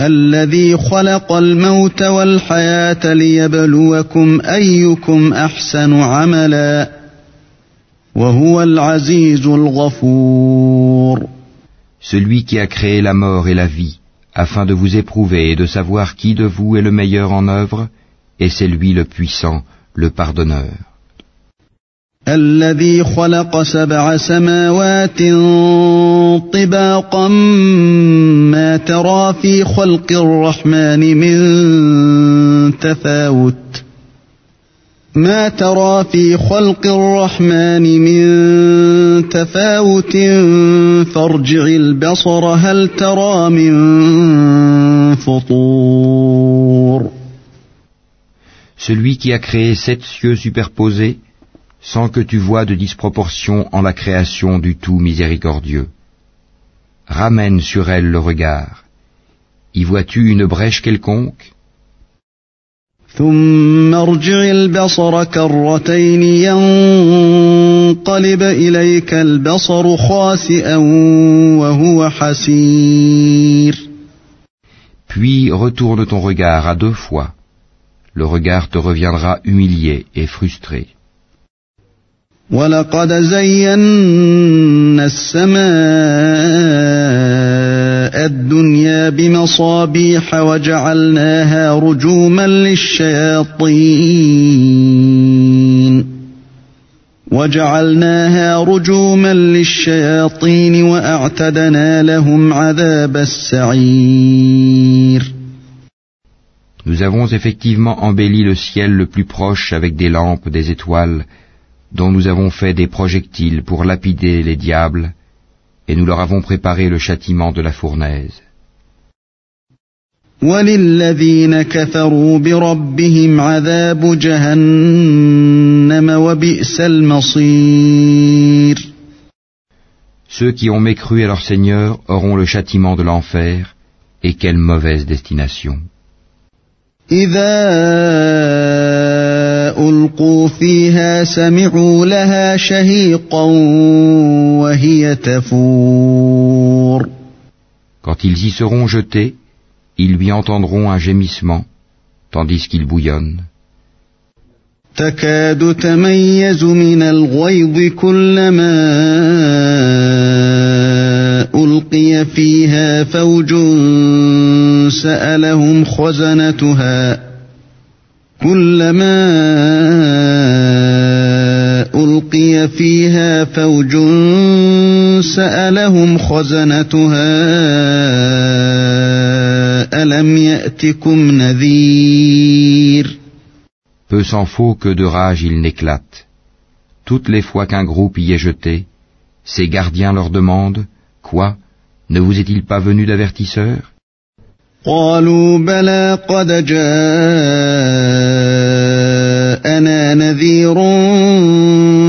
الذي خلق الموت والحياة ليبلوكم أيكم أحسن عملا وهو العزيز الغفور Celui qui a créé la mort et la vie, afin de vous éprouver et de savoir qui de vous est le meilleur en œuvre, et c'est lui le puissant, le pardonneur. الذي خلق سبع سماوات طباقا ما ترى في خلق الرحمن من تفاوت. ما ترى في خلق الرحمن من تفاوت. فارجع البصر هل ترى من فطور؟ Celui qui a créé sept cieux superposés, sans que tu vois de disproportion en la création du tout miséricordieux. Ramène sur elle le regard. Y vois-tu une brèche quelconque? Puis retourne ton regard à deux fois. Le regard te reviendra humilié et frustré. ولقد زينا السماء الدنيا بمصابيح وجعلناها رجوما للشياطين. وجعلناها رجوما للشياطين وأعتدنا لهم عذاب السعير. Nous avons effectivement embelli le ciel le plus proche avec des lampes, des étoiles, dont nous avons fait des projectiles pour lapider les diables, et nous leur avons préparé le châtiment de la fournaise. وللذين كفروا بربهم عذاب جهنم وبئس المصير Ceux qui ont mécru à leur Seigneur auront le châtiment de l'enfer, et quelle mauvaise destination. إذا ألقوا فيها سمعوا لها شهيقا وهي تفور Quand ils y seront jetés, ils lui entendront un gémissement, tandis qu'il bouillonne. تكاد تميز من الغيظ كلما ألقي فيها فوج سألهم خزنتها كلما ألقي فيها فوج سألهم خزنتها ألم يأتكم نذير Peu s'en faut que de rage il n'éclate. Toutes les fois qu'un groupe y est jeté, ses gardiens leur demandent, Quoi Ne vous est-il pas venu d'avertisseur قالوا بلى قد جاءنا نذير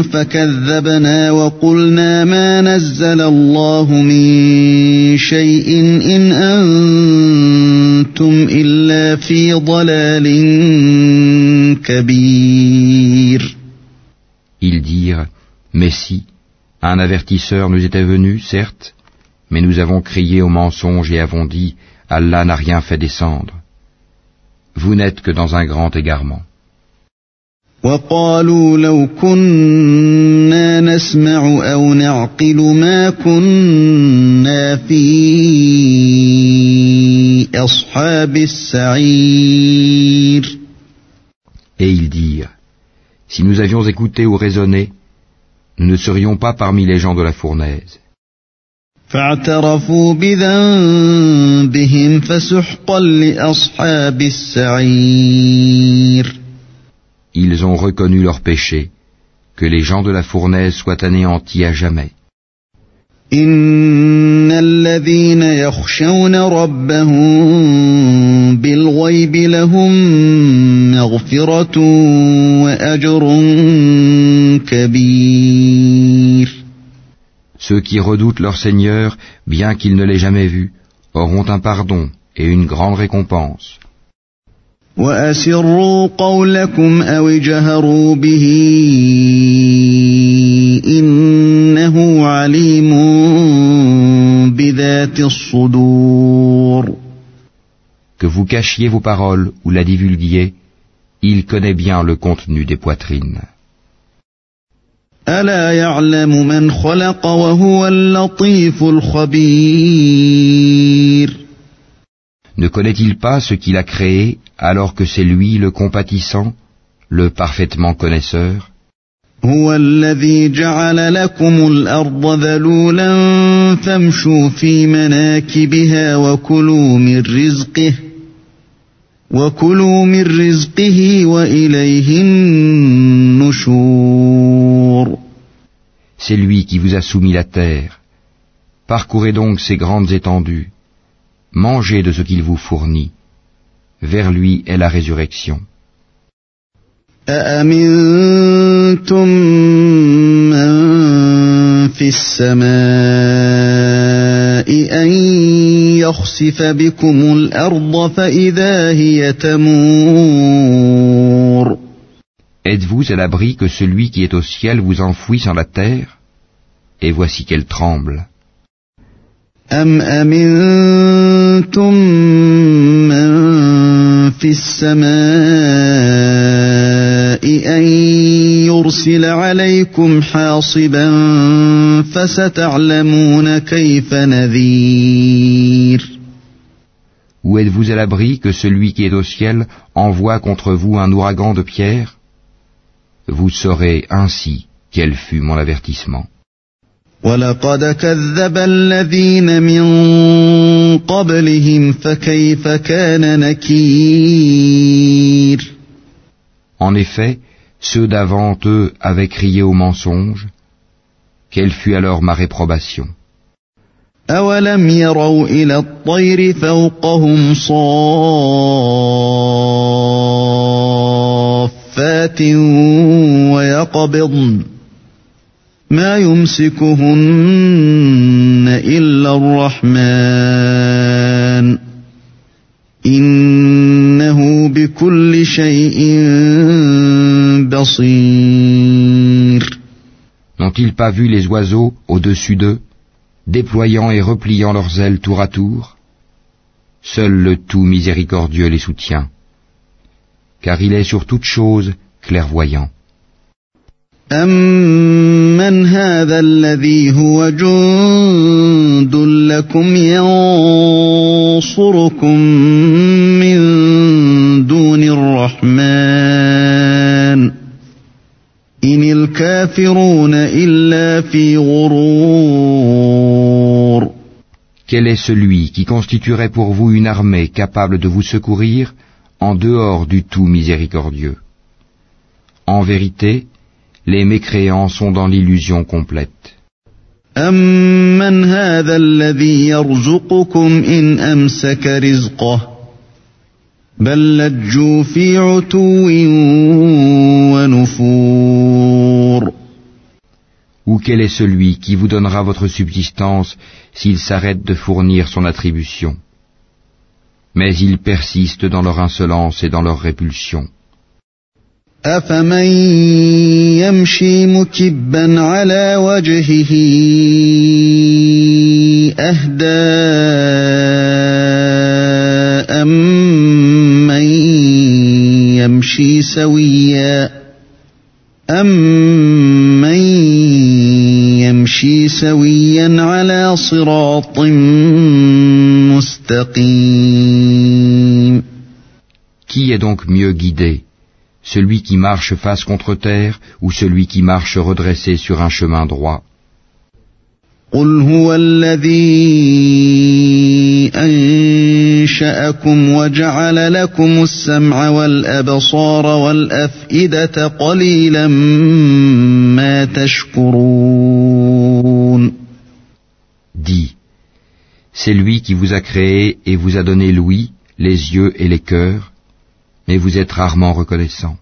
فكذبنا وقلنا ما نزل الله من شيء إن أنتم إلا في ضلال كبير Ils dirent, Mais si, un avertisseur nous était venu, certes, mais nous avons crié au mensonge et avons dit, Allah n'a rien fait descendre. Vous n'êtes que dans un grand égarement. وقالوا لو كنا نسمع أو نعقل ما كنا في أصحاب السعير Et ils dirent, Si nous avions écouté ou raisonné, nous ne serions pas parmi les gens de la fournaise. فاعترفوا بذنبهم فسحقا لأصحاب السعير Ils ont reconnu leur péché, que les gens de la fournaise soient anéantis à jamais. إن الذين يخشون ربهم بالغيب الغيب لهم مغفرة وأجر كبير Ceux qui redoutent leur Seigneur, bien qu'ils ne l'aient jamais vu, auront un pardon et une grande récompense. وأسروا قولكم أو اجهروا به إنه عليم بذات الصدور Que vous cachiez vos paroles ou la divulguiez, il connaît bien le contenu des poitrines. ألا يعلم من خلق وهو اللطيف الخبير Ne connaît-il pas ce qu'il a créé alors que c'est lui le compatissant, le parfaitement connaisseur هو الذي جعل لكم الأرض ذلولا فامشوا في مناكبها وكلوا من رزقه وكلوا من رزقه وإليه النشور C'est lui qui vous a soumis la terre. Parcourez donc ces grandes étendues. Mangez de ce qu'il vous fournit. Vers lui est la résurrection. أأمنتم من في السماء أن يخسف بكم الأرض فإذا هي تمور Êtes-vous à l'abri que celui qui est au ciel vous enfouisse en la terre Et voici qu'elle tremble. أم أمنتم من في السماء أن يرسل عليكم حاصبا فستعلمون كيف نذير Ou êtes-vous à l'abri que celui qui est au ciel envoie contre vous un ouragan de pierre Vous saurez ainsi quel fut mon avertissement. ولقد كذب الذين من قبلهم فكيف كان نكير En effet, ceux d'avant eux avaient crié au mensonge. Quelle fut alors ma réprobation أولم يروا إلى الطير فوقهم صافات ويقبضن ما يمسكهن إلا الرحمن إنه بكل شيء بصير N'ont-ils pas vu les oiseaux au-dessus d'eux, déployant et repliant leurs ailes tour à tour Seul le tout miséricordieux les soutient, car il est sur toute chose clairvoyant. أمن هذا الذي هو جند لكم ينصركم من دون الرحمن إن الكافرون إلا في غرور Quel est celui qui constituerait pour vous une armée capable de vous secourir en dehors du tout miséricordieux En vérité, les mécréants sont dans l'illusion complète. أمن هذا الذي يرزقكم إن أمسك رزقه بل لجوا في عتو ونفور Ou quel est celui qui vous donnera votre subsistance s'il s'arrête de fournir son attribution Mais ils persistent dans leur insolence et dans leur répulsion. أفمن يمشي مكبا على وجهه أهدى أمن يمشي سويا أمن يمشي سويا على صراط مستقيم. Qui est donc mieux guidé? Celui qui marche face contre terre ou celui qui marche redressé sur un chemin droit قل هو الذي أنشأكم وجعل لكم السمع والأبصار والأفئدة قليلا ما تشكرون Dis, c'est lui qui vous a créé et vous a donné l'ouïe, les yeux et les cœurs, mais vous êtes rarement reconnaissants.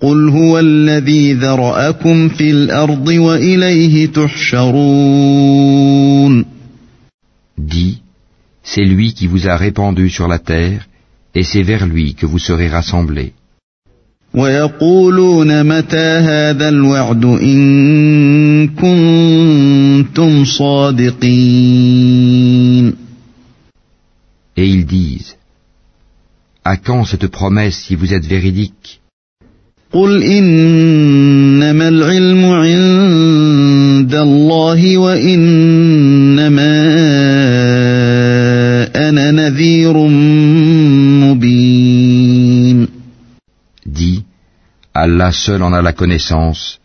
قل هو الذي ذرأكم في الأرض وإليه تحشرون Dis, c'est lui qui vous a répandu sur la terre, et c'est vers lui que vous serez rassemblés. ويقولون متى هذا الوعد إن كنتم صادقين Et ils disent, À quand cette promesse si vous êtes véridique قل إنما العلم عند الله وإنما أنا نذير مبين Dis, Allah seul en a la connaissance,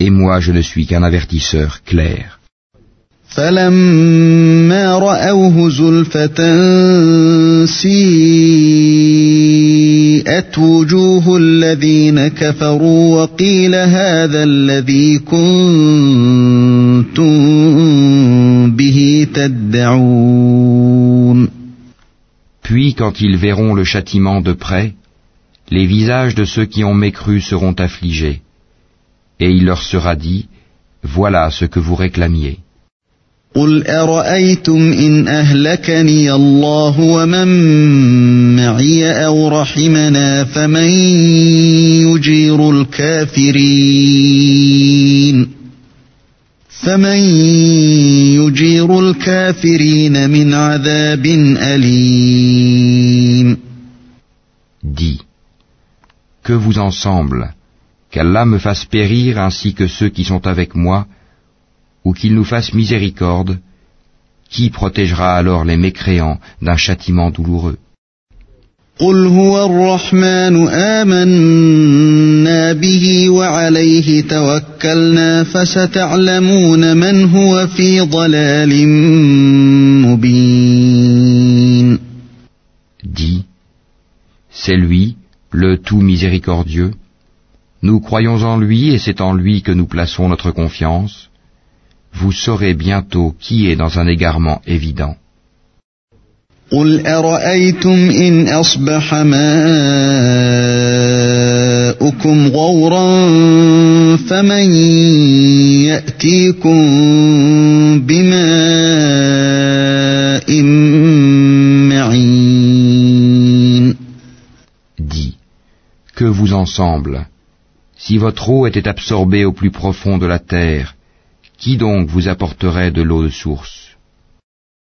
et moi je ne suis qu'un avertisseur clair. فلما رأوه زلفة سيئت وجوه الذين كفروا وقيل هذا الذي كنتم به تدعون Puis quand ils verront le châtiment de près, les visages de ceux qui ont mécru seront affligés, et il leur sera dit, Voilà ce que vous réclamiez. قل أرأيتم إن أهلكني الله ومن معي أو رحمنا فمن يجير الكافرين فمن يجير الكافرين من عذاب أليم Dis, que vous ensemble, qu'Allah me fasse périr ainsi que ceux qui sont avec moi, ou qu'il nous fasse miséricorde, qui protégera alors les mécréants d'un châtiment douloureux قل هو الرحمن آمنا به وعليه توكلنا فستعلمون من هو في ضلال مبين Dis, c'est lui, le tout miséricordieux. Nous croyons en lui et c'est en lui que nous plaçons notre confiance. Vous saurez bientôt qui est dans un égarement évident. قل أرأيتم إن أصبح ماؤكم غورا فمن يأتيكم بماء معين Dis, que vous ensemble, si votre eau était absorbée au plus profond de la terre, qui donc vous apporterait de l'eau de source?